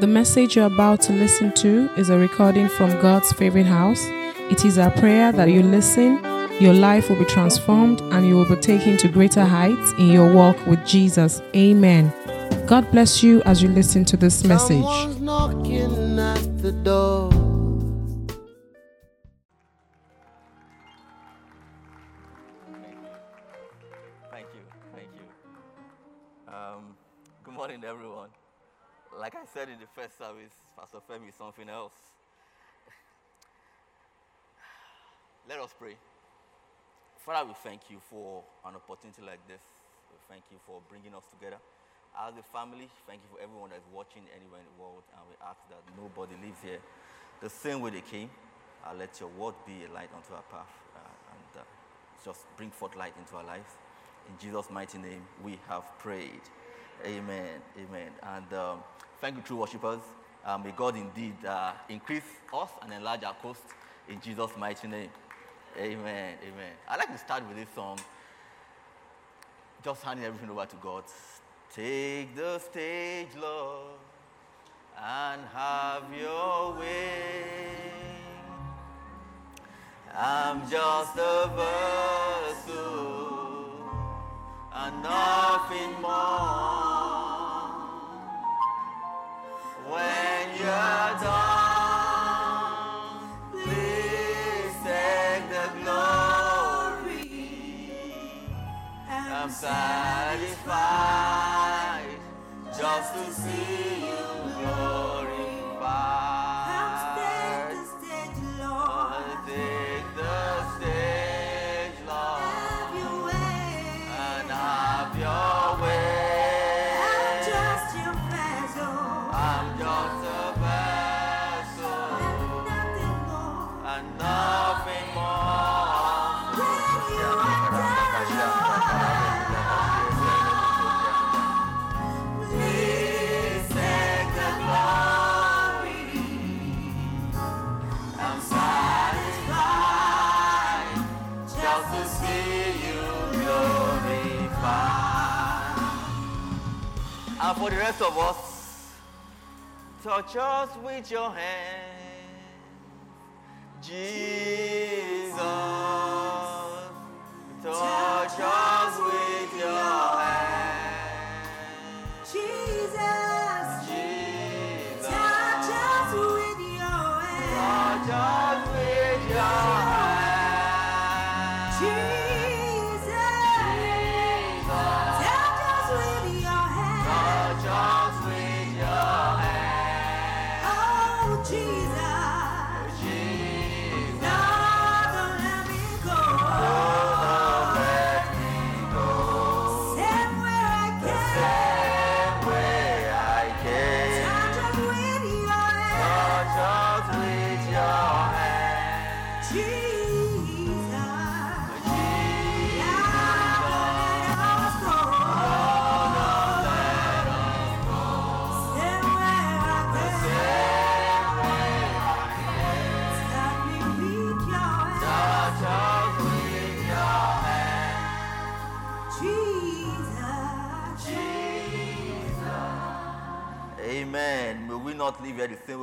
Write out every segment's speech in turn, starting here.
The message you're about to listen to is a recording from God's favorite house. It is our prayer that you listen, your life will be transformed, and you will be taken to greater heights in your walk with Jesus. Amen. God bless you as you listen to this message. Someone's knocking at the door. Thank you. Thank you. Um, good morning, everyone. Like I said in the first service, Pastor Femi is something else. Let us pray. Father, we thank you for an opportunity like this. We thank you for bringing us together. As a family, thank you for everyone that's watching anywhere in the world. And we ask that nobody lives here the same way they came. Uh, let your word be a light unto our path uh, and uh, just bring forth light into our lives. In Jesus' mighty name, we have prayed. Amen. Amen. And um, thank you, true worshippers. Uh, may God indeed uh, increase us and enlarge our coast in Jesus' mighty name. Amen. Amen. I'd like to start with this song. Just handing everything over to God. Take the stage, Lord, and have your way. I'm just a vessel and nothing more. When us with your hand.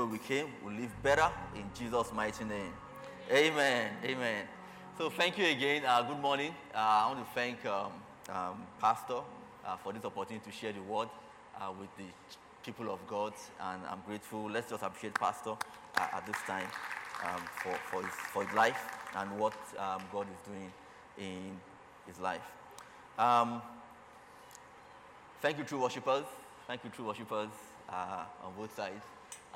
We came. We live better in Jesus' mighty name. Amen. Amen. So thank you again. Uh, good morning. Uh, I want to thank um, um, Pastor uh, for this opportunity to share the word uh, with the people of God, and I'm grateful. Let's just appreciate Pastor uh, at this time um, for, for, his, for his life and what um, God is doing in his life. Um, Thank you, true worshippers. Thank you, true worshippers uh, on both sides.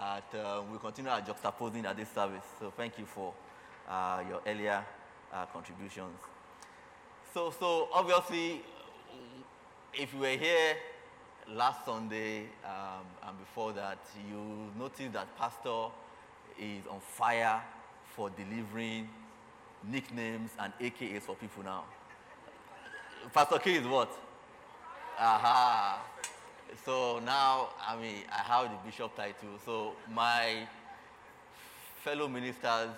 Uh, we continue our juxtaposing at this service. So thank you for uh, your earlier uh, contributions. So, so obviously, if you were here last Sunday um, and before that, you noticed that Pastor is on fire for delivering nicknames and AKAs for people now. Pastor K is what? Aha. So now, I mean, I have the bishop title. So my fellow ministers,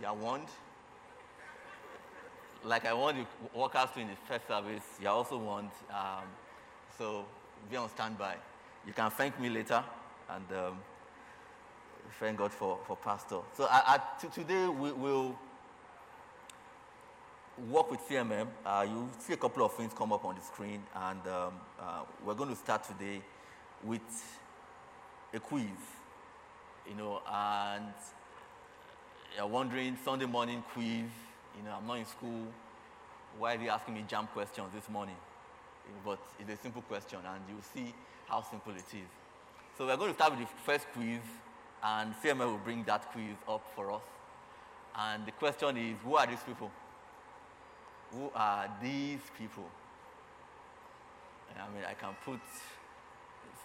you are warned. Like I want the workers to in the first service, you are also warned. Um, so be on standby. You can thank me later, and um, thank God for, for Pastor. So I, I, t- today we will work with CMM. Uh, you see a couple of things come up on the screen, and um, uh, we're going to start today with a quiz. You know, and you're wondering Sunday morning quiz. You know, I'm not in school. Why are they asking me jam questions this morning? But it's a simple question, and you'll see how simple it is. So we're going to start with the first quiz, and CMM will bring that quiz up for us. And the question is, who are these people? Who are these people? I mean, I can put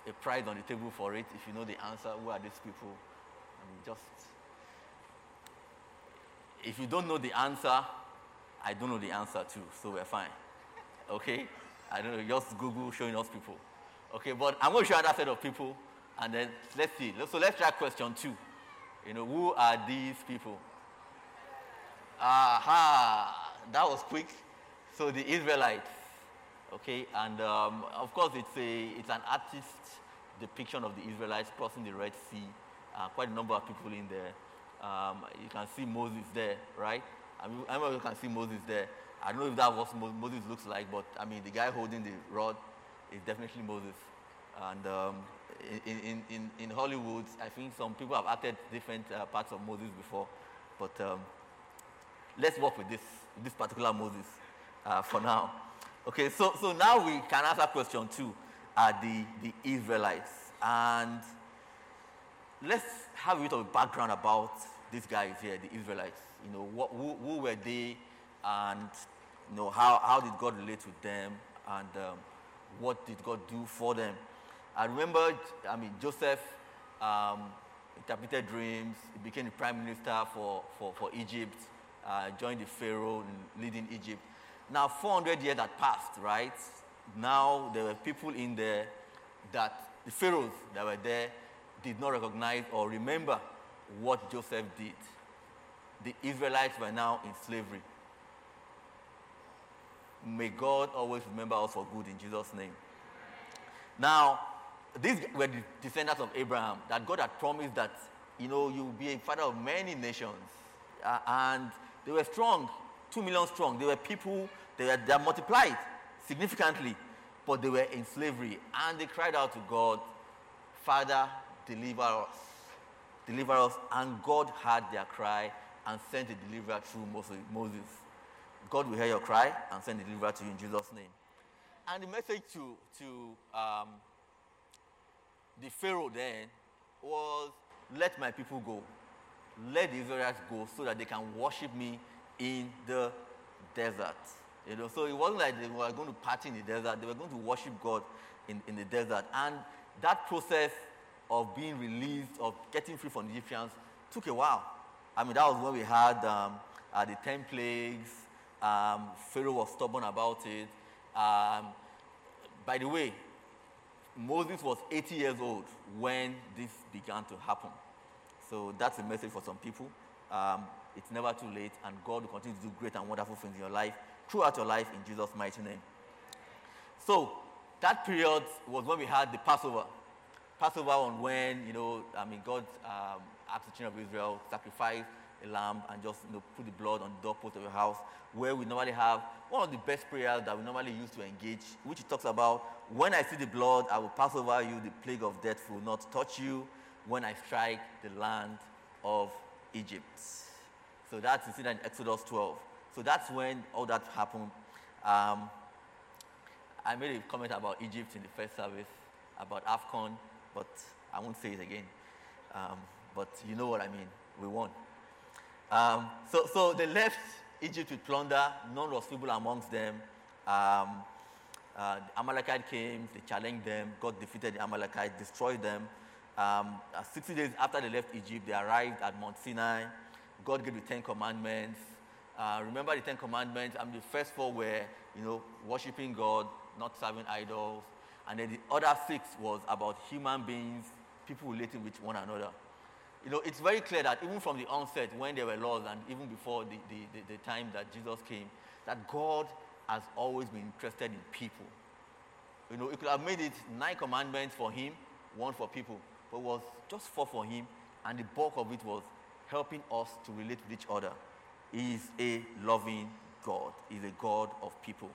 a prize on the table for it if you know the answer. Who are these people? I mean, just. If you don't know the answer, I don't know the answer too, so we're fine. Okay? I don't know, just Google showing us people. Okay, but I'm going to show another set of people, and then let's see. So let's try question two. You know, who are these people? Aha, that was quick. So the Israelites, okay, and um, of course it's a it's an artist depiction of the Israelites crossing the Red Sea. Uh, quite a number of people in there. Um, you can see Moses there, right? I mean, I mean, you can see Moses there. I don't know if that was Moses looks like, but I mean, the guy holding the rod is definitely Moses. And um, in, in, in, in Hollywood, I think some people have acted different uh, parts of Moses before, but um, let's work with this, this particular Moses uh, for now. Okay, so, so now we can answer question two, uh, the, the Israelites. And let's have a bit of a background about these guys here, the Israelites. You know, what, who, who were they and you know, how, how did God relate with them and um, what did God do for them. I remember, I mean, Joseph um, interpreted dreams, he became the prime minister for, for, for Egypt, uh, joined the Pharaoh leading Egypt. Now, 400 years had passed, right? Now, there were people in there that the pharaohs that were there did not recognize or remember what Joseph did. The Israelites were now in slavery. May God always remember us for good in Jesus' name. Now, these were the descendants of Abraham that God had promised that, you know, you will be a father of many nations. Uh, and they were strong, two million strong. They were people, they, were, they multiplied significantly, but they were in slavery. And they cried out to God, Father, deliver us. Deliver us. And God heard their cry and sent a deliverer through Moses. God will hear your cry and send a deliverer to you in Jesus' name. And the message to, to um, the Pharaoh then was, let my people go. Let the Israelites go so that they can worship me in the desert. You know, so it wasn't like they were going to party in the desert. They were going to worship God in, in the desert. And that process of being released, of getting free from the Egyptians, took a while. I mean, that was when we had um, uh, the 10 plagues. Um, Pharaoh was stubborn about it. Um, by the way, Moses was 80 years old when this began to happen. So that's a message for some people. Um, it's never too late, and God will continue to do great and wonderful things in your life, throughout your life, in Jesus' mighty name. So that period was when we had the Passover. Passover on when, you know, I mean, God um, asked the children of Israel sacrifice a lamb and just, you know, put the blood on the doorpost of your house, where we normally have one of the best prayers that we normally use to engage, which talks about, when I see the blood, I will pass over you, the plague of death will not touch you when I strike the land of Egypt. So that's in Exodus 12. So that's when all that happened. Um, I made a comment about Egypt in the first service, about AFCON, but I won't say it again. Um, but you know what I mean. We won. Um, so, so they left Egypt with plunder. None was feeble amongst them. Um, uh, the Amalekite came, they challenged them. God defeated the Amalekites, destroyed them. Um, uh, 60 days after they left Egypt, they arrived at Mount Sinai. God gave the Ten Commandments. Uh, remember the Ten Commandments? I mean, the first four were, you know, worshiping God, not serving idols. And then the other six was about human beings, people relating with one another. You know, it's very clear that even from the onset, when there were laws, and even before the, the, the, the time that Jesus came, that God has always been interested in people. You know, he could have made it nine commandments for him, one for people, but was just four for him and the bulk of it was helping us to relate with each other. He is a loving God. He's a God of people.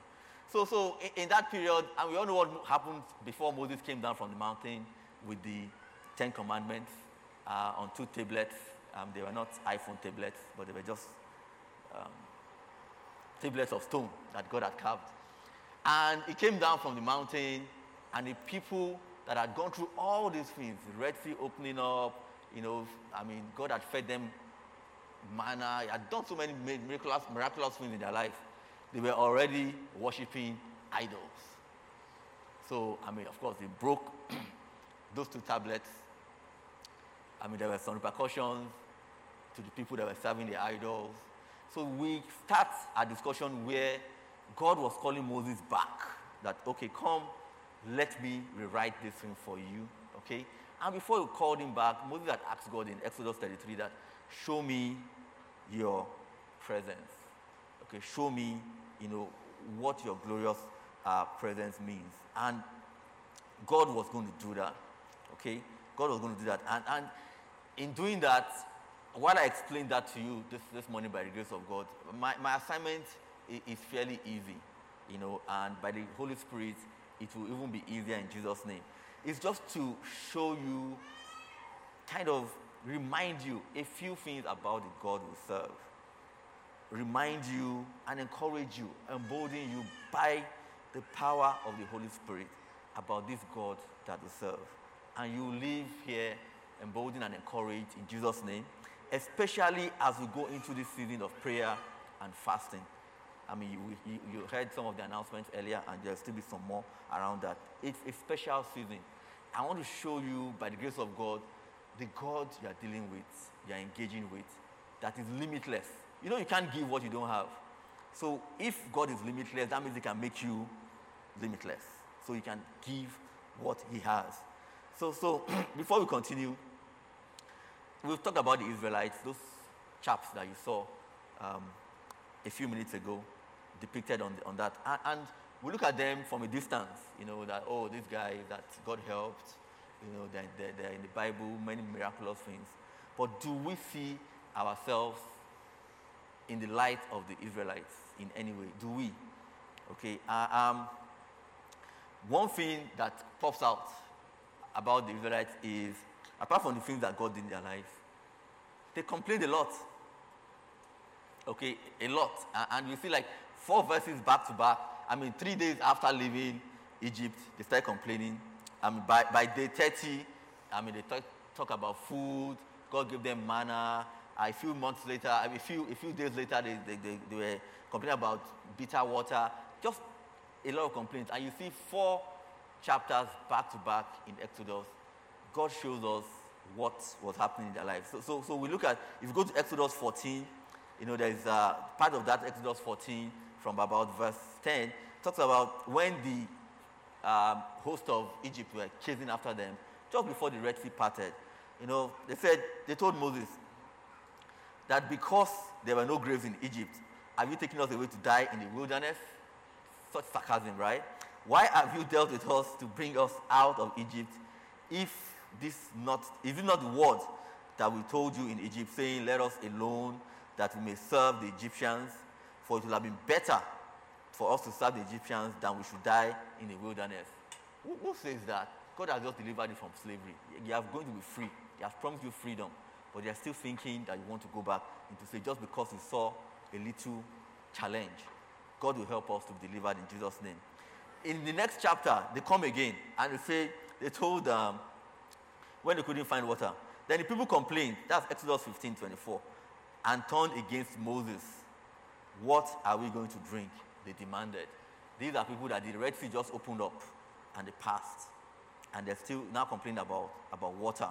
So, so in, in, that period, and we all know what happened before Moses came down from the mountain with the Ten Commandments uh, on two tablets. Um, they were not iPhone tablets, but they were just um, tablets of stone that God had carved. And he came down from the mountain, and the people that had gone through all these things, the Red Sea opening up, you know, I mean, God had fed them manna, he had done so many miraculous, miraculous things in their life. They were already worshiping idols. So, I mean, of course, they broke those two tablets. I mean, there were some repercussions to the people that were serving the idols. So we start a discussion where God was calling Moses back. That, okay, come, let me rewrite this thing for you. Okay? And before he called him back, Moses had asked God in Exodus 33 that, show me your presence. Okay, show me, you know, what your glorious uh, presence means. And God was going to do that. Okay? God was going to do that. And, and in doing that, while I explained that to you this, this morning by the grace of God, my, my assignment is fairly easy, you know, and by the Holy Spirit, it will even be easier in Jesus' name. It's just to show you, kind of remind you a few things about the God we serve. Remind you and encourage you, embolden you by the power of the Holy Spirit about this God that we serve. And you live here emboldened and encouraged in Jesus' name, especially as we go into this season of prayer and fasting. I mean, you, you, you, heard some of the announcements earlier, and there'll still be some more around that. It's a special season. I want to show you, by the grace of God, the God you are dealing with, you are engaging with, that is limitless. You know, you can't give what you don't have. So, if God is limitless, that means He can make you limitless. So, you can give what He has. So, so before we continue, we've talked about the Israelites, those chaps that you saw um, a few minutes ago, depicted on, on that. And, and, we look at them from a distance, you know, that, oh, this guy that God helped, you know, they're, they're, they're in the Bible, many miraculous things. But do we see ourselves in the light of the Israelites in any way? Do we? Okay. Uh, um, one thing that pops out about the Israelites is, apart from the things that God did in their life, they complained a lot. Okay, a lot. And you see, like four verses back to back. I mean, three days after leaving Egypt, they started complaining. I mean, by, by day 30, I mean, they talk, talk about food. God gave them manna. A few months later, I mean, a few, a few days later, they, they, they, they were complaining about bitter water. Just a lot of complaints. And you see four chapters back to back in Exodus, God shows us what was happening in their lives. So, so, so we look at, if you go to Exodus 14, you know, there's a uh, part of that Exodus 14 from about verse 10 talks about when the um, host of Egypt were chasing after them, just before the Red Sea parted. You know, they said, they told Moses that because there were no graves in Egypt, have you taken us away to die in the wilderness? Such sarcasm, right? Why have you dealt with us to bring us out of Egypt? If this not is it not the word that we told you in Egypt, saying, Let us alone that we may serve the Egyptians, for it will have been better for us to serve the Egyptians than we should die in the wilderness. Who, who says that? God has just delivered you from slavery. You are going to be free. He has promised you freedom. But they are still thinking that you want to go back into slavery just because you saw a little challenge. God will help us to be delivered in Jesus' name in the next chapter, they come again and they say, they told um, when they couldn't find water. Then the people complained, that's Exodus 15 24, and turned against Moses. What are we going to drink? They demanded. These are people that the Red Sea just opened up and they passed. And they're still now complaining about, about water.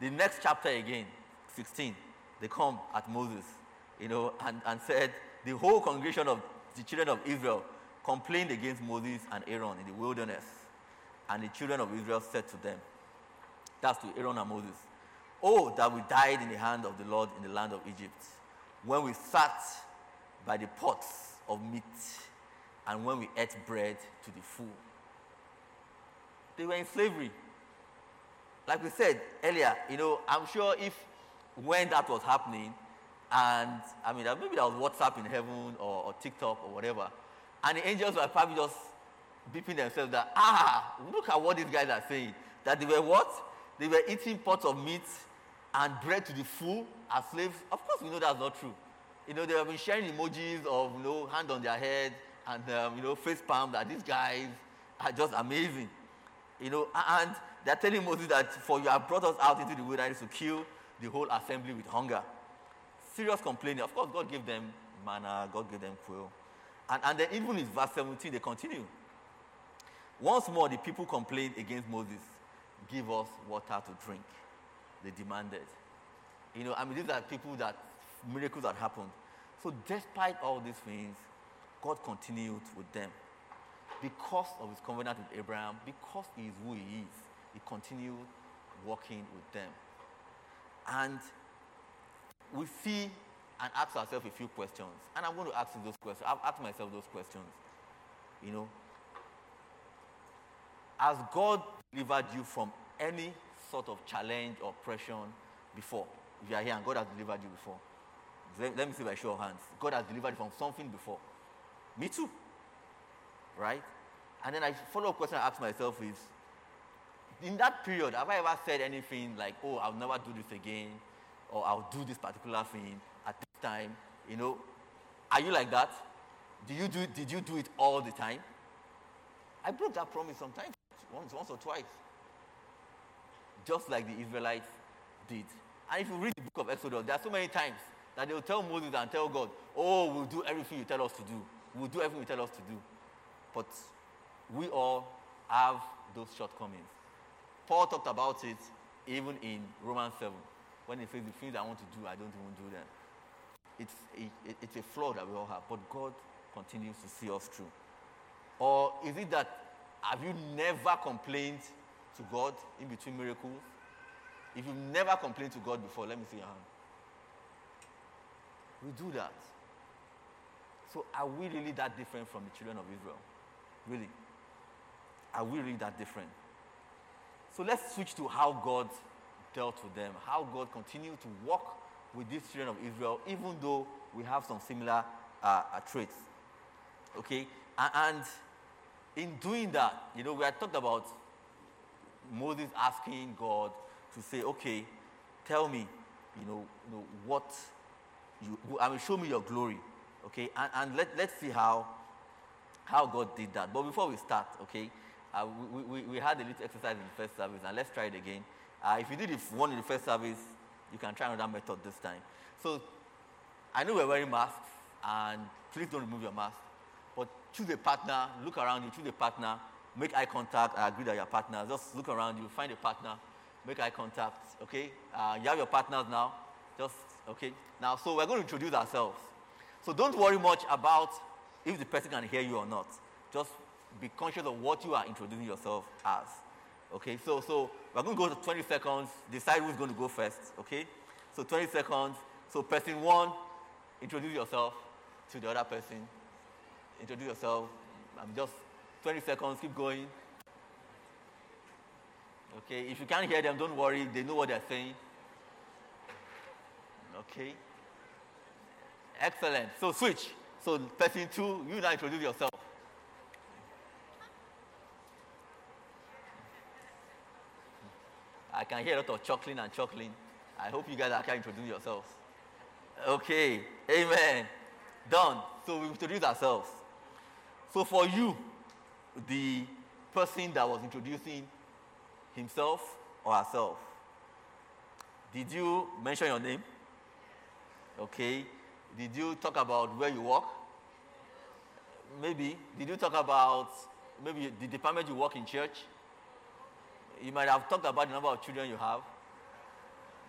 The next chapter again, 16, they come at Moses, you know, and, and said, the whole congregation of the children of Israel complained against Moses and Aaron in the wilderness. And the children of Israel said to them, that's to Aaron and Moses, Oh, that we died in the hand of the Lord in the land of Egypt, when we sat by the pots of meat and when we ate bread to the full. They were in slavery. like we said earlier, you know, I'm sure if when that was happening, and I mean, maybe that was WhatsApp in heaven or, or TikTok or whatever, and the angels were probably just beeping themselves that, ah, look at what these guys are saying. That they were what? They were eating pots of meat and bread to the full as slaves. Of course, we know that's not true. You know, they have been sharing emojis of, you know, hand on their head and, um, you know, face palm that these guys are just amazing. You know, and they're telling Moses that for you have brought us out into the wilderness to kill the whole assembly with hunger. Serious complaining. Of course, God gave them manna, God gave them quail. And, and then even in verse 17, they continue. Once more, the people complained against Moses. Give us water to drink. They demanded. You know, I mean, these are people that miracles that happened. So, despite all these things, God continued with them. Because of his covenant with Abraham, because he is who he is, he continued working with them. And we see and ask ourselves a few questions. And I'm going to ask those questions. I've asked myself those questions. You know, has God delivered you from any sort of challenge or oppression before? If you are here and God has delivered you before. Let, let me see by show of hands. God has delivered from something before. Me too. Right? And then I follow up question I ask myself is in that period, have I ever said anything like, oh, I'll never do this again, or I'll do this particular thing at this time? You know, are you like that? Do you do, did you do it all the time? I broke that promise sometimes, once, once or twice. Just like the Israelites did. And if you read the book of Exodus, there are so many times that they will tell Moses and tell God, oh, we'll do everything you tell us to do. We'll do everything you tell us to do. But we all have those shortcomings. Paul talked about it even in Romans 7 when he says, The things I want to do, I don't even do them. It's a, it's a flaw that we all have, but God continues to see us through. Or is it that have you never complained to God in between miracles? If you've never complained to God before, let me see your hand. We do that. So are we really that different from the children of Israel? Really? Are we really that different? So let's switch to how God dealt with them, how God continued to walk with these children of Israel, even though we have some similar uh, uh, traits. Okay? And in doing that, you know, we had talked about Moses asking God to say, okay, tell me, you know, you know what you, I mean, show me your glory. Okay? And, and let, let's see how, how God did that. But before we start, okay, uh, we, we, we, had a little exercise in the first service, and let's try it again. Uh, if you did one in the first service, you can try another method this time. So I know we're wearing masks, and please don't remove your mask. But choose a partner, look around you, choose a partner, make eye contact. I agree that your partner. Just look around you, find a partner, make eye contact. Okay? Uh, you have your partners now. Just, okay? Now, so we're going to introduce ourselves. So don't worry much about if the person can hear you or not. Just be conscious of what you are introducing yourself as. Okay, so so we're going to go to 20 seconds, decide who's going to go first. Okay, so 20 seconds. So person one, introduce yourself to the other person. Introduce yourself. I'm just 20 seconds, keep going. Okay, if you can't hear them, don't worry, they know what they're saying. Okay. Excellent. So switch. So person two, you now introduce yourself. I can hear a lot of chuckling and chuckling. I hope you guys can introduce yourselves. Okay, amen. Done. So we introduce ourselves. So for you, the person that was introducing himself or herself, did you mention your name? Okay. Did you talk about where you work? Maybe. Did you talk about maybe the department you work in church? you might have talked about the number of children you have,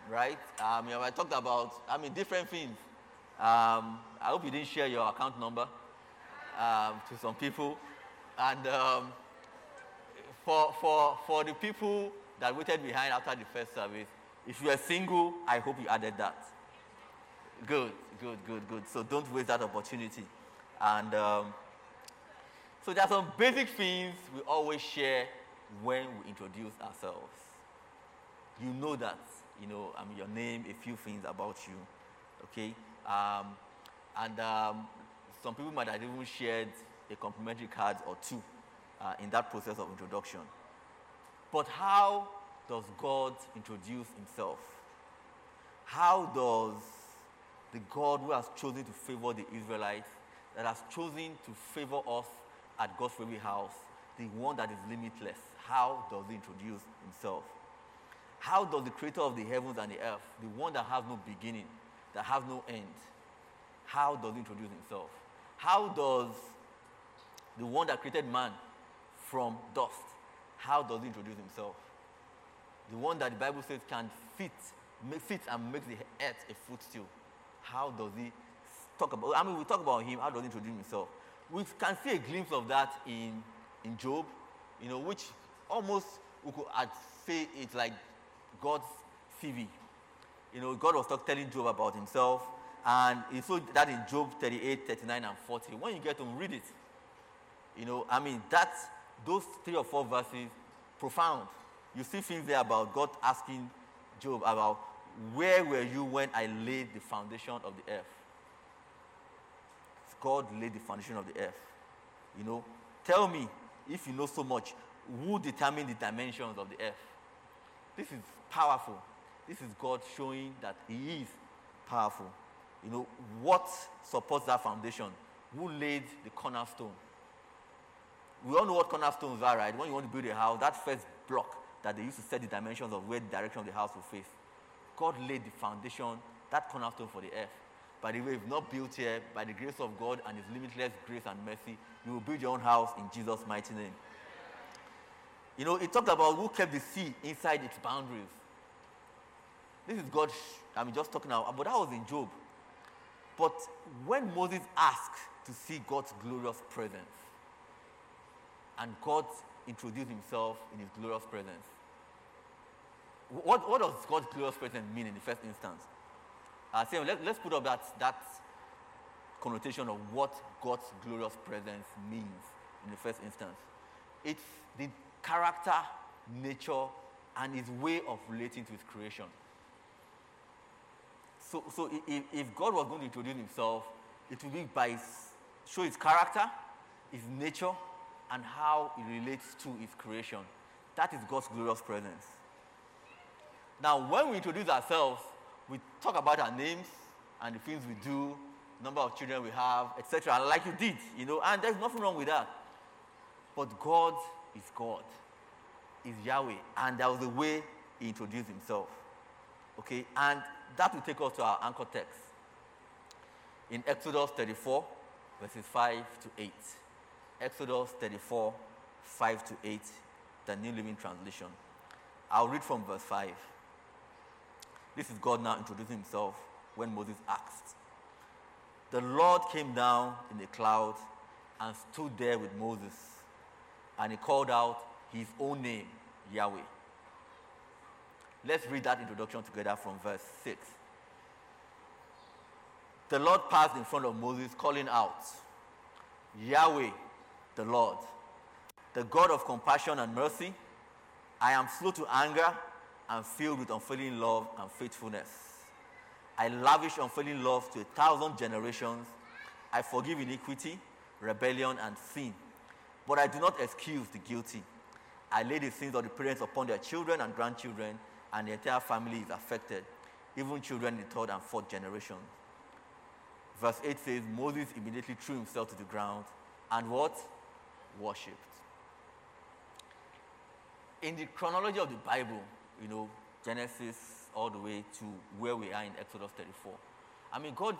right? Um, you might talked about, I mean, different things. Um, I hope you didn't share your account number um, to some people. And um, for, for, for the people that waited behind after the first service, if you are single, I hope you added that. Good, good, good, good. So don't waste that opportunity. And um, so there are some basic things we always share when we introduce ourselves. you know that. You know, I mean, your name, a few things about you. Okay? Um, and um, some people might have even shared a complimentary card or two uh, in that process of introduction. But how does God introduce himself? How does the God who has chosen to favor the Israelites, that has chosen to favor us at God's Favorite House, the one that is limitless, how does he introduce himself? How does the creator of the heavens and the earth, the one that has no beginning, that has no end, how does he introduce himself? How does the one that created man from dust, how does he introduce himself? The one that the Bible says can fit, fit and make the earth a footstool. How does he talk about? I mean, we talk about him. How does he introduce himself? We can see a glimpse of that in in Job, you know, which almost we could say it's like God's CV. You know, God was talk, telling Job about himself, and he saw that in Job 38, 39, and 40. When you get to read it, you know, I mean, that those three or four verses, profound. You see things there about God asking Job about where were you when I laid the foundation of the earth? God laid the foundation of the earth. You know, tell me if you know so much, who determined the dimensions of the earth? This is powerful. This is God showing that He is powerful. You know, what supports that foundation? Who laid the cornerstone? We all know what cornerstones are, right? When you want to build a house, that first block that they used to set the dimensions of where the direction of the house will face. God laid the foundation, that cornerstone for the earth. By the way, if not built here, by the grace of God and His limitless grace and mercy, you will build your own house in Jesus' mighty name. You know, it talked about who kept the sea inside its boundaries. This is God, I mean, just talking now, but that was in Job. But when Moses asked to see God's glorious presence, and God introduced himself in his glorious presence, what, what does God's glorious presence mean in the first instance? Uh, so let, let's put up that, that connotation of what God's glorious presence means in the first instance. It's the character, nature, and his way of relating to his creation. So, so if, if God was going to introduce himself, it would be by his, show his character, his nature, and how he relates to his creation. That is God's glorious presence. Now, when we introduce ourselves, we talk about our names and the things we do, number of children we have, etc. Like you did, you know, and there's nothing wrong with that. But God is God, is Yahweh, and there was a way He introduced Himself. Okay, and that will take us to our anchor text in Exodus 34, verses 5 to 8. Exodus 34, 5 to 8, the New Living Translation. I'll read from verse 5. This is God now introducing himself when Moses asked. The Lord came down in a cloud and stood there with Moses, and he called out his own name, Yahweh. Let's read that introduction together from verse 6. The Lord passed in front of Moses, calling out, Yahweh, the Lord, the God of compassion and mercy. I am slow to anger and filled with unfailing love and faithfulness. I lavish unfailing love to a thousand generations. I forgive iniquity, rebellion, and sin. But I do not excuse the guilty. I lay the sins of the parents upon their children and grandchildren, and the entire family is affected, even children in the third and fourth generation. Verse 8 says, Moses immediately threw himself to the ground and what? Worshipped. In the chronology of the Bible, you know, Genesis all the way to where we are in Exodus 34. I mean, God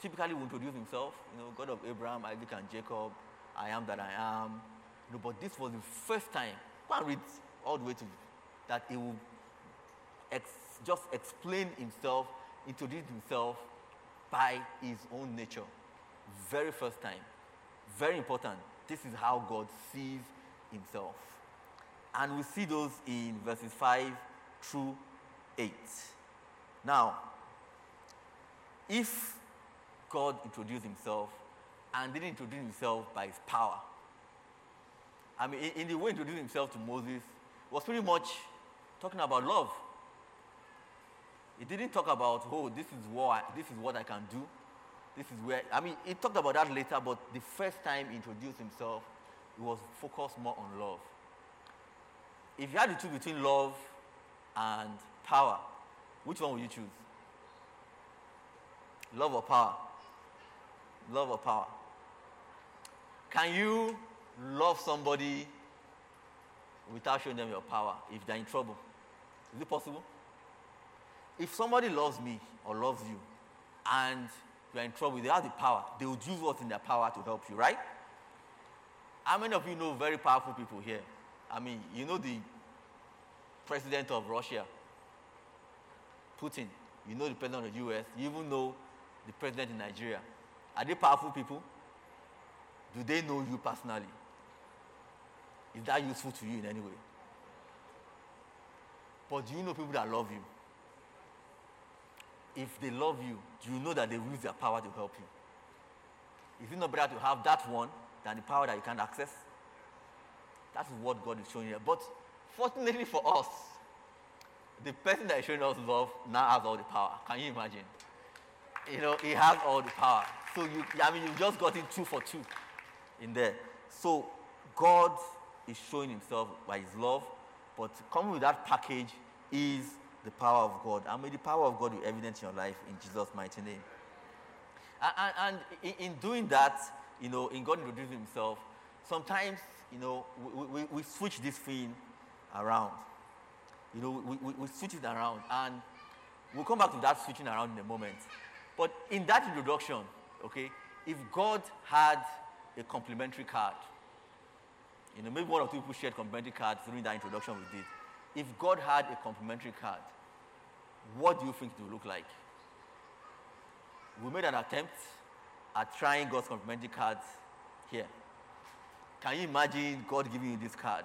typically will introduce himself, you know, God of Abraham, Isaac, and Jacob, I am that I am. You know, but this was the first time, go and read all the way to that he will ex- just explain himself, introduce himself by his own nature. Very first time. Very important. This is how God sees himself. And we see those in verses 5 through 8. Now, if God introduced himself and didn't introduce himself by his power, I mean, in, the way he introduced himself to Moses was pretty much talking about love. It didn't talk about, oh, this is what I, this is what I can do. This is where I mean he talked about that later, but the first time he introduced himself, he was focused more on love. If you had to choose between love and power, which one would you choose? Love or power? Love or power? Can you love somebody without showing them your power if they're in trouble? Is it possible? If somebody loves me or loves you and you're in trouble, they have the power, they would use what's in their power to help you, right? How many of you know very powerful people here? I mean, you know the president of Russia, Putin. You know the president of the US. You even know the president in Nigeria. Are they powerful people? Do they know you personally? Is that useful to you in any way? But do you know people that love you? If they love you, do you know that they will use their power to help you? Is it not better to have that one than the power that you can't access? That is what God is showing here. But fortunately for us, the person that is showing us love now has all the power. Can you imagine? You know, he has all the power. So you, I mean—you've just got in two for two in there. So God is showing himself by his love, but coming with that package is the power of God. And may the power of God be evident in your life in Jesus' mighty name. And, and, and in doing that, you know, in God introducing himself, sometimes, you know, we, we, we switch this thing around. You know, we, we, we switch it around. And we'll come back to that switching around in a moment. But in that introduction, okay, if God had a complimentary card, you know, maybe one or two people shared complimentary cards during that introduction we did. If God had a complimentary card, what do you think it would look like? We made an attempt at trying God's complimentary cards here. Can you imagine God giving you this card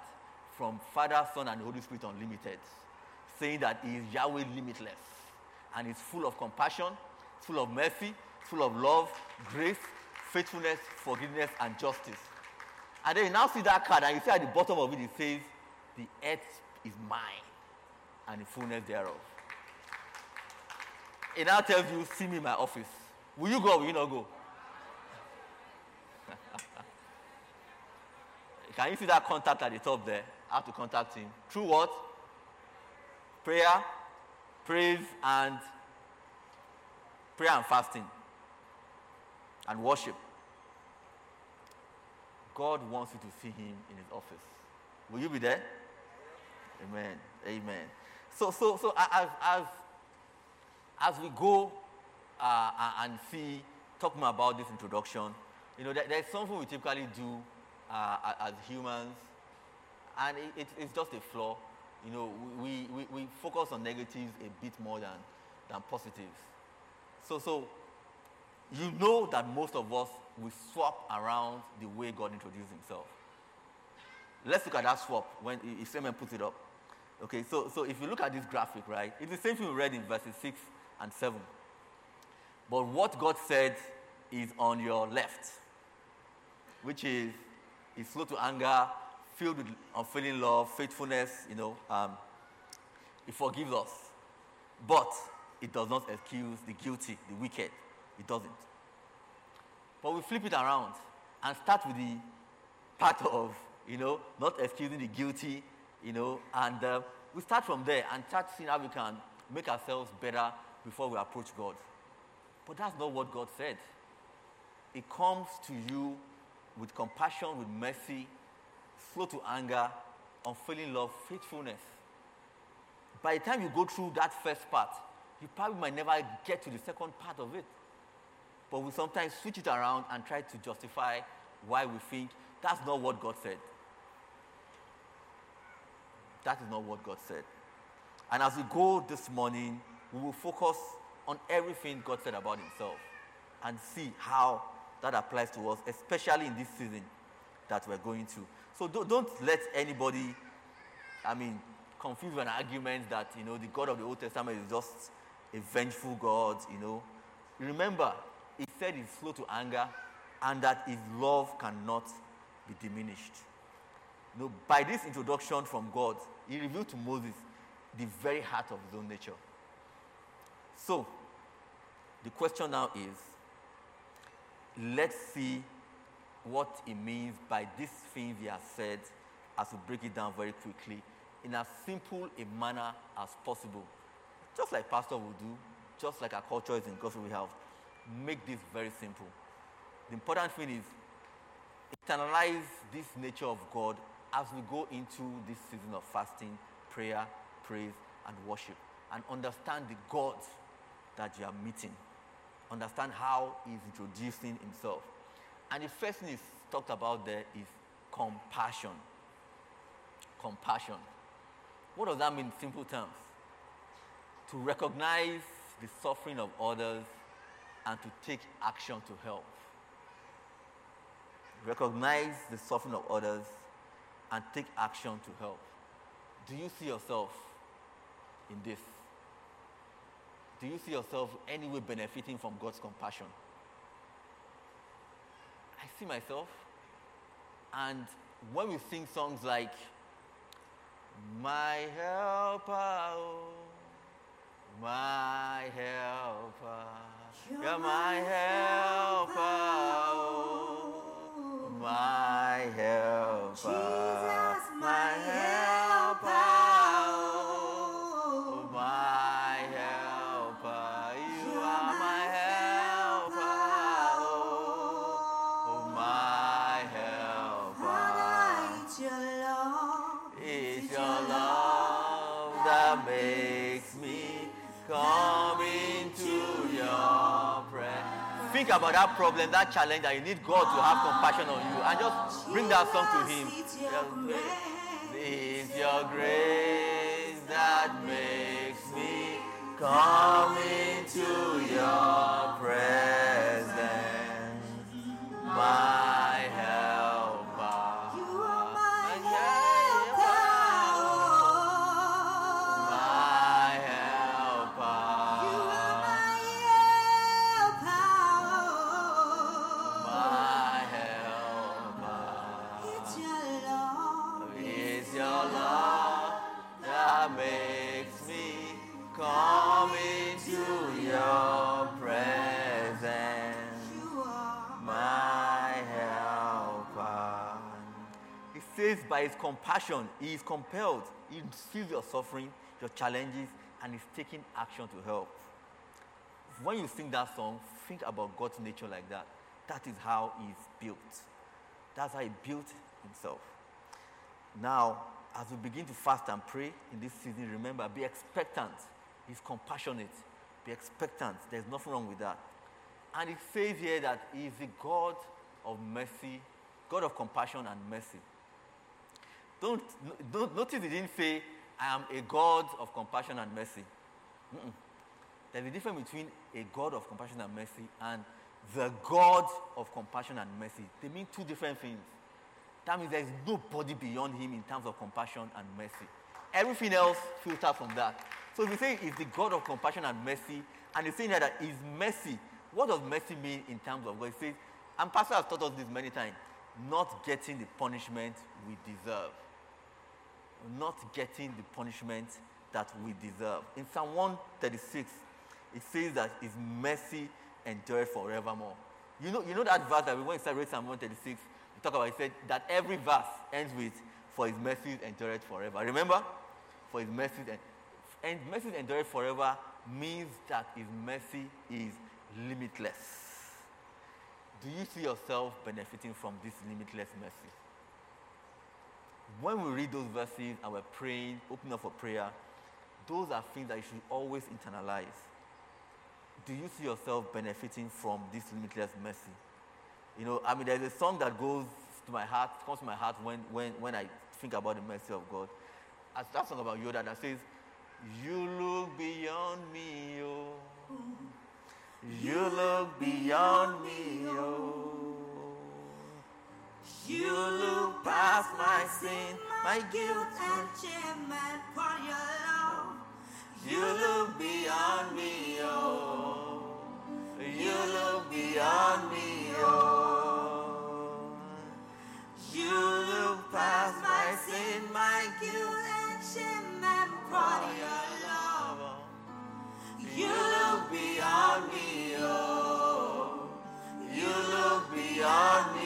from Father, Son, and Holy Spirit Unlimited, saying that He is Yahweh limitless and is full of compassion, full of mercy, full of love, grace, faithfulness, forgiveness, and justice. And then you now see that card, and you see at the bottom of it, it says, The earth is mine, and the fullness thereof. It now tells you, See me in my office. Will you go or will you not go? Can you see that contact at the top there? How to contact him? Through what? Prayer, praise, and prayer and fasting and worship. God wants you to see him in his office. Will you be there? Amen. Amen. So, so, so as, as, as we go uh, and see, talk more about this introduction, you know, there, there's something we typically do uh, as humans, and it, it, it's just a flaw. You know, we, we, we focus on negatives a bit more than, than positives. So, so you know that most of us will swap around the way God introduced himself. Let's look at that swap when Simon puts it up. Okay, so, so if you look at this graphic, right, it's the same thing we read in verses 6 and 7. But what God said is on your left, which is, is slow to anger, filled with unfailing love, faithfulness, you know, um, it forgives us. But it does not excuse the guilty, the wicked. It doesn't. But we flip it around and start with the part of, you know, not excusing the guilty, you know, and uh, we start from there and start seeing how we can make ourselves better before we approach God. But that's not what God said. It comes to you with compassion, with mercy, slow to anger, unfailing love, faithfulness. By the time you go through that first part, you probably might never get to the second part of it. But we sometimes switch it around and try to justify why we think that's not what God said. That is not what God said. And as we go this morning, we will focus on everything God said about Himself and see how that applies to us, especially in this season that we're going through. So don't, don't let anybody, I mean, confuse an argument that, you know, the God of the Old Testament is just a vengeful God, you know. Remember, he said he's slow to anger and that his love cannot be diminished. You know, by this introduction from God, he revealed to Moses the very heart of his own nature. So, the question now is let's see what it means by these things he has said as we break it down very quickly in as simple a manner as possible. Just like Pastor will do, just like our culture is in Gospel we have. Make this very simple. The important thing is internalize this nature of God as we go into this season of fasting, prayer, praise, and worship. And understand the God that you are meeting. Understand how he's introducing himself. And the first thing he's talked about there is compassion. Compassion. What does that mean in simple terms? To recognize the suffering of others and to take action to help. Recognize the suffering of others and take action to help. Do you see yourself in this? Do you see yourself anyway benefiting from God's compassion? I see myself. And when we sing songs like, My helper, oh, my helper, you're my helper, oh, my oh, helper, Jesus, about that problem, that challenge that you need God to have compassion on you and just bring that song to Him. It's your grace. That makes me come into your presence. My his compassion, he is compelled. He sees your suffering, your challenges, and is taking action to help. When you sing that song, think about God's nature like that. That is how he's built. That's how he built himself. Now, as we begin to fast and pray in this season, remember, be expectant. He's compassionate. Be expectant. There's nothing wrong with that. And it says here that he is the God of mercy, God of compassion and mercy. Don't, don't notice he didn't say, I am a God of compassion and mercy. Mm-mm. There's a difference between a God of compassion and mercy and the God of compassion and mercy. They mean two different things. That means there is nobody beyond him in terms of compassion and mercy. Everything else filters from that. So if you say he's the God of compassion and mercy, and he's saying that his mercy, what does mercy mean in terms of God? He says, and Pastor has taught us this many times, not getting the punishment we deserve. Not getting the punishment that we deserve. In Psalm 136, it says that his mercy endureth forevermore. You know, you know that verse that we when we started Psalm 136, we talk about it said that every verse ends with for his mercies endureth forever. Remember? For his mercies and, and mercies endureth forever means that his mercy is limitless. Do you see yourself benefiting from this limitless mercy? When we read those verses and we're praying, opening up for prayer, those are things that you should always internalize. Do you see yourself benefiting from this limitless mercy? You know, I mean, there's a song that goes to my heart, comes to my heart when, when, when I think about the mercy of God. As that song about Yoda that says, You look beyond me, oh. You look beyond me, oh. You look past my sin, my guilt, and shame, and for your love. You look beyond me, oh. You look beyond me, oh. You look past my sin, my guilt, and shame, and for your love. You look beyond me, oh. You look beyond me.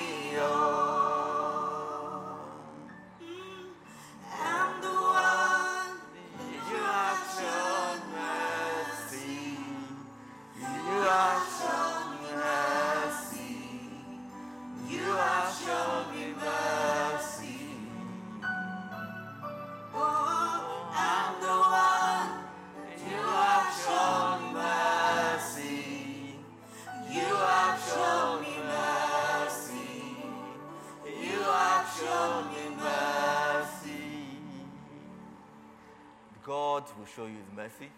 Mercy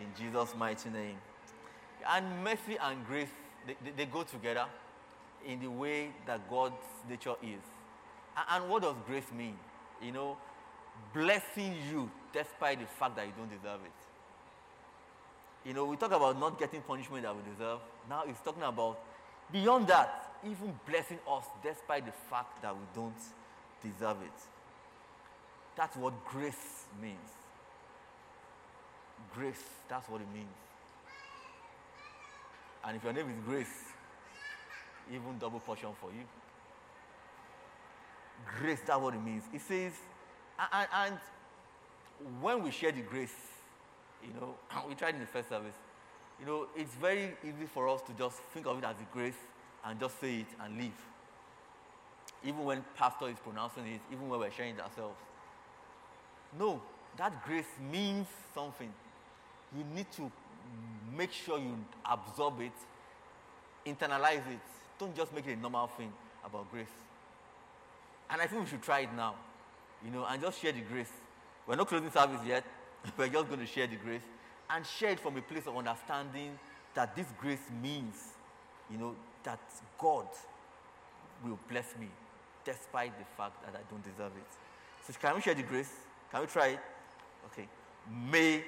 in Jesus' mighty name. And mercy and grace, they, they, they go together in the way that God's nature is. A- And what does grace mean? You know, blessing you despite the fact that you don't deserve it. You know, we talk about not getting punishment that we deserve. Now he's talking about beyond that, even blessing us despite the fact that we don't deserve it. That's what grace means. Grace, that's what it means. And if your name is Grace, even double portion for you. Grace, that's what it means. It says, a- a- and, when we share the grace, you know, we tried in the first service, you know, it's very easy for us to just think of it as a grace and just say it and leave. Even when pastor is pronouncing it, even when we're sharing it ourselves. No, that grace means something. You need to make sure you absorb it, internalize it. Don't just make it a normal thing about grace. And I think we should try it now, you know, and just share the grace. We're not closing service yet. We're just going to share the grace and share it from a place of understanding that this grace means, you know, that God will bless me despite the fact that I don't deserve it. So can we share the grace? Can we try it? Okay. May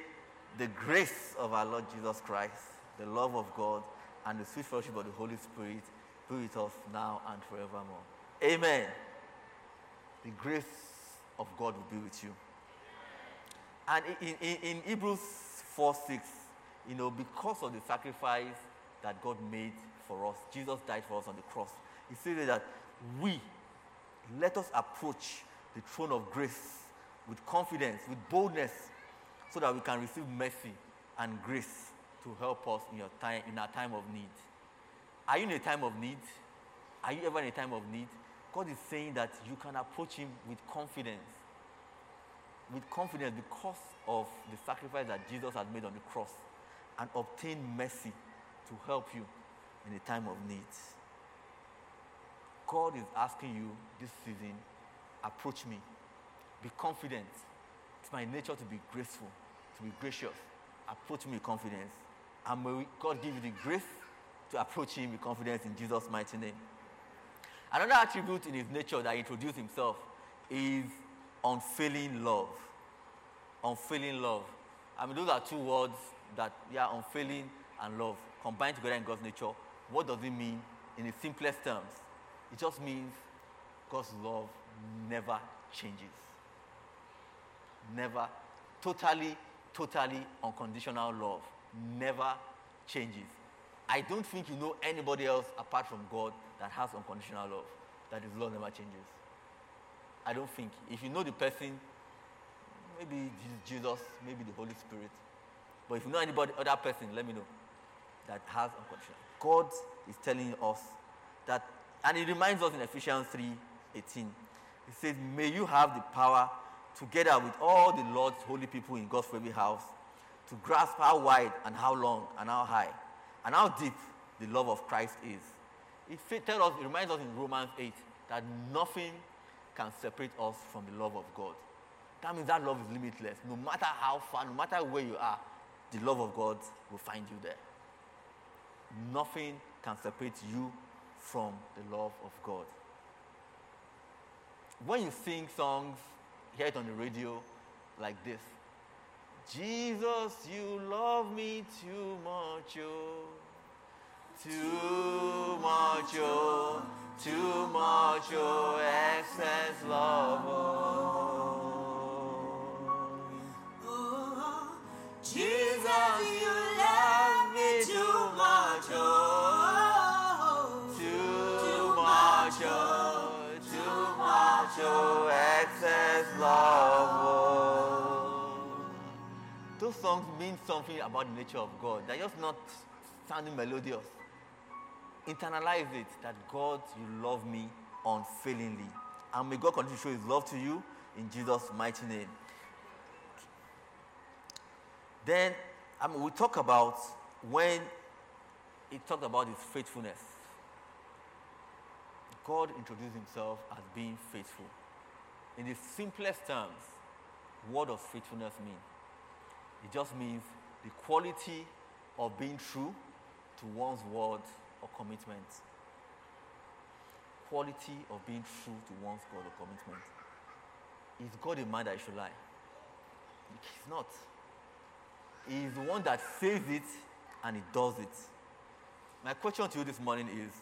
the grace of our Lord Jesus Christ, the love of God, and the sweet fellowship of the Holy Spirit be with us now and forevermore. Amen. The grace of God will be with you. And in, in, in Hebrews 4 6, you know, because of the sacrifice that God made for us, Jesus died for us on the cross. He says that we, let us approach the throne of grace with confidence, with boldness, so that we can receive mercy and grace to help us in, your time, in our time of need. Are you in a time of need? Are you ever in a time of need? God is saying that you can approach Him with confidence. With confidence because of the sacrifice that Jesus had made on the cross and obtain mercy to help you in a time of need. God is asking you this season approach me. Be confident. It's my nature to be graceful, to be gracious. Approach me with confidence. And may God give you the grace to approach Him with confidence in Jesus' mighty name. Another attribute in His nature that He introduced Himself is unfailing love. Unfailing love. I mean, those are two words that, yeah, unfailing and love combined together in God's nature. What does it mean in the simplest terms? It just means God's love never changes. Never. Totally, totally unconditional love never changes. I don't think you know anybody else apart from God that has unconditional love, that his love never changes. I don't think. If you know the person, maybe Je- Jesus, maybe the Holy Spirit. But if you know anybody, other person, let me know that has unconditional. God is telling us that, and it reminds us in Ephesians 3 18. It says, May you have the power, together with all the Lord's holy people in God's favorite house, to grasp how wide and how long and how high and how deep the love of Christ is. It fa- tell us, it reminds us in Romans 8 that nothing can separate us from the love of God. That means that love is limitless. No matter how far, no matter where you are, the love of God will find you there. Nothing can separate you from the love of God. When you sing songs, hear it on the radio like this Jesus, you love me too much, oh. Too much, oh. Too much, oh. Excess love, oh. Oh, Jesus, you love love. Those songs mean something about the nature of God. They're just not sounding melodious. Internalize it that God, you love me unfailingly. And may God continue to show his love to you in Jesus' mighty name. Then we talk about when he talked about his faithfulness. God introduced himself as being faithful. In the simplest terms, what does faithfulness mean? It just means the quality of being true to one's word or commitment. Quality of being true to one's word or commitment. Is God a man that you should lie? He's not. He is the one that says it and he does it. My question to you this morning is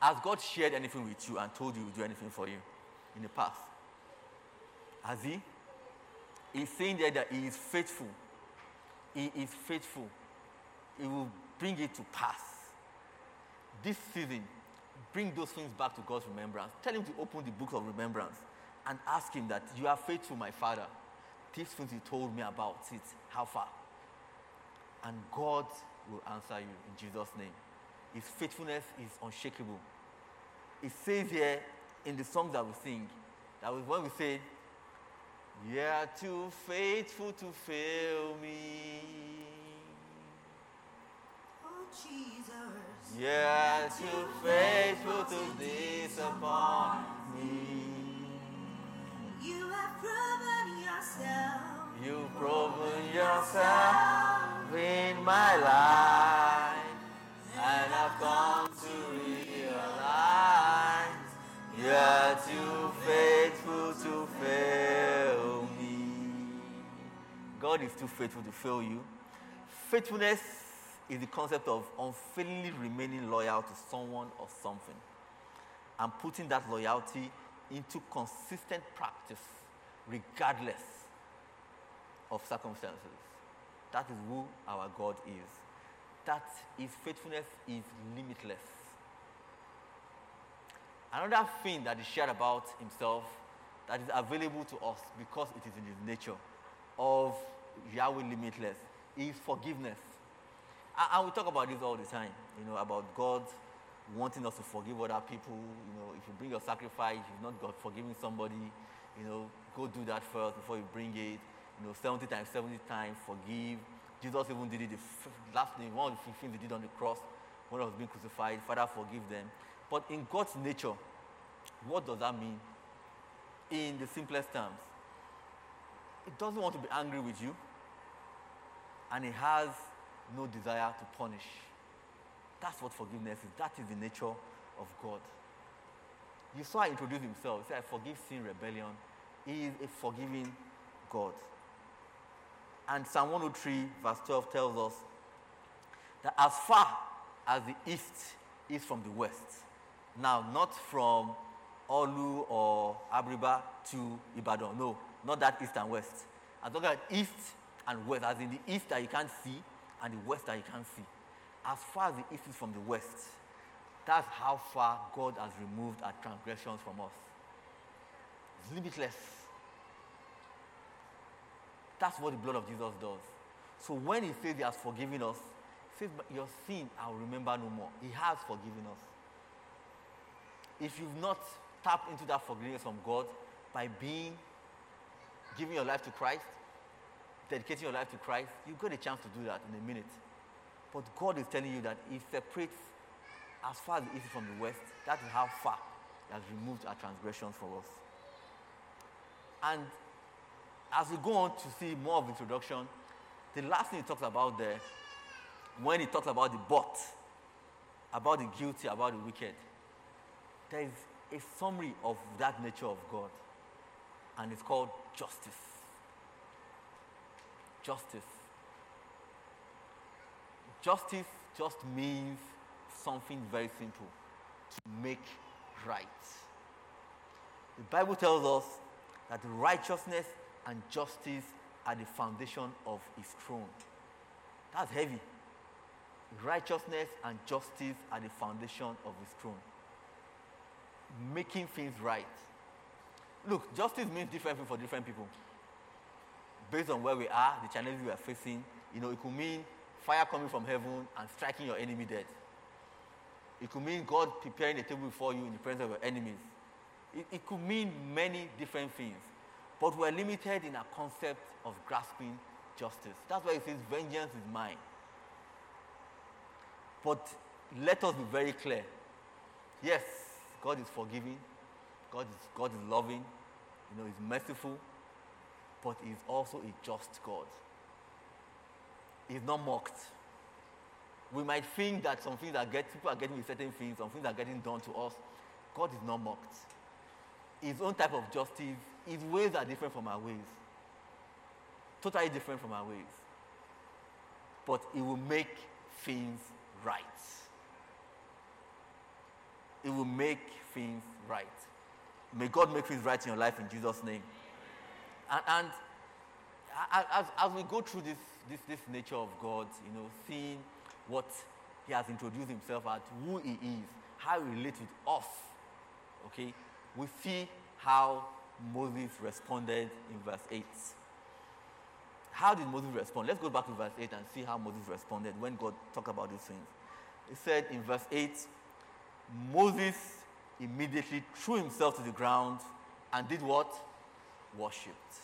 Has God shared anything with you and told you to do anything for you in the past? Has He? He's saying there that He is faithful. He is faithful. He will bring it to pass. This season, bring those things back to God's remembrance. Tell Him to open the book of remembrance and ask Him that you are faithful, my Father. These things you told me about it, how far? And God will answer you in Jesus' name. His faithfulness is unshakable. It says here in the songs that we sing, that when we say, You're too faithful to fail me. Oh, Jesus. You're too faithful to disappoint me. You have proven yourself. You've proven yourself in my life, and I've come to realize you're too faithful God is too faithful to fail you. Faithfulness is the concept of unfailingly remaining loyal to someone or something and putting that loyalty into consistent practice regardless of circumstances. That is who our God is. That his faithfulness is limitless. Another thing that he shared about himself that is available to us because it is in his nature of Yahweh limitless is forgiveness. And- And we talk about this all the time, you know, about God wanting us to forgive other people. You know, if you bring your sacrifice, you've not got forgiving somebody, you know, go do that first before you bring it. You know, 70 times, 70 times, forgive. Jesus even did it the f- last thing, one of the things he did on the cross when he was being crucified. Father, forgive them. But in God's nature, what does that mean? In the simplest terms, it doesn't want to be angry with you, and he has no desire to punish. That's what forgiveness is. That is the nature of God. You saw I introduce himself. He said, I forgive sin, rebellion. He is a forgiving God. And Psalm 103, verse 12 tells us that as far as the east is from the west, now not from Olu or Abriba to Ibadan, no, not that east and west. I'm talking about east and west, as in the east that you can't see and the west that you can't see. As far as the east is from the west, that's how far God has removed our transgressions from us. It's limitless. That's what the blood of Jesus does. So when he says he has forgiven us, he says, "But Your sin I will remember no more. He has forgiven us. If you've not tapped into that forgiveness from God by being giving your life to Christ, dedicating your life to Christ, you've got a chance to do that in a minute. But God is telling you that He separates as far as the east from the west. That is how far He has removed our transgressions for us. And as we go on to see more of the introduction, the last thing he talks about there, when he talks about the but, about the guilty, about the wicked, there is a summary of that nature of God, and it's called justice. Justice. Justice just means something very simple to make right. The Bible tells us that righteousness and justice are the foundation of his throne. That's heavy. Righteousness and justice are the foundation of his throne. Making things right. Look, justice means different things for different people. Based on where we are, the challenges we are facing, you know, it could mean fire coming from heaven and striking your enemy dead. It could mean God preparing a table before you in the presence of your enemies. It, it could mean many different things. But we're limited in our concept of grasping justice. That's why it says, Vengeance is mine. But let us be very clear. Yes, God is forgiving, God is, God is loving, you know, He's merciful, but He's also a just God. He's not mocked. We might think that some things are get, people are getting certain things, some things are getting done to us. God is not mocked. His own type of justice, his ways are different from our ways. Totally different from our ways. But he will make things right. It will make things right. May God make things right in your life in Jesus' name. And, and as, as we go through this, this, this nature of God, you know, seeing what He has introduced Himself as, who He is, how He relates with us, okay, we see how Moses responded in verse 8. How did Moses respond? Let's go back to verse 8 and see how Moses responded when God talked about these things. He said in verse 8, Moses immediately threw himself to the ground and did what? Worshipped.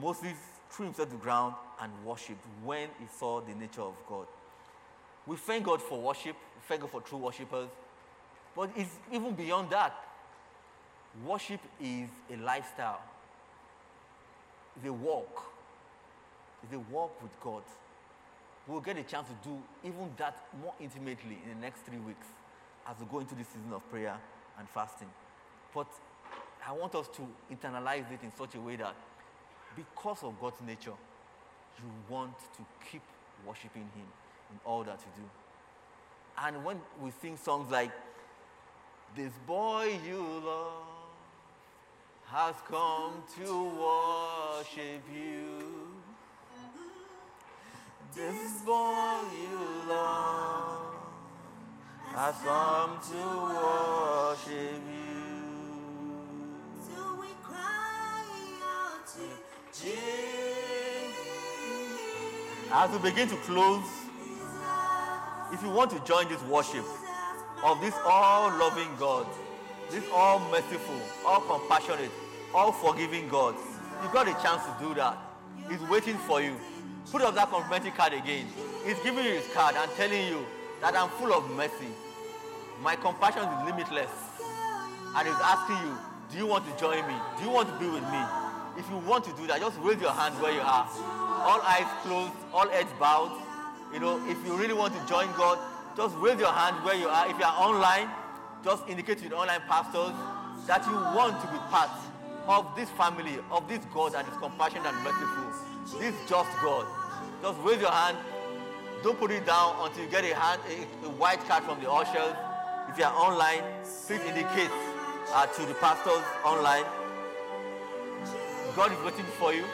Moses threw himself to the ground and worshipped when he saw the nature of God. We thank God for worship, we thank God for true worshippers, but it's even beyond that. Worship is a lifestyle, it's a walk, it's a walk with God. We'll get a chance to do even that more intimately in the next three weeks as we go into the season of prayer and fasting. But I want us to internalize it in such a way that because of God's nature, you want to keep worshiping Him in all that you do. And when we sing songs like, This boy you love has come to worship you. This boy you love has come to worship you. As we begin to close, if you want to join this worship of this all loving God, this all merciful, all compassionate, all forgiving God, you've got a chance to do that. He's waiting for you. Put up that complimentary card again. He's giving you his card and telling you that I'm full of mercy. My compassion is limitless. And he's asking you, do you want to join me? Do you want to be with me? If you want to do that, just raise your hand where you are. All eyes closed, all heads bowed. You know, if you really want to join God, just raise your hand where you are. If you are online, just indicate to the online pastors that you want to be part of this family, of this God that is compassionate and merciful. This just God. Just raise your hand. Don't put it down until you get a hand, a, a white card from the ushers. If you are online, please indicate uh, to the pastors online. God is waiting for you.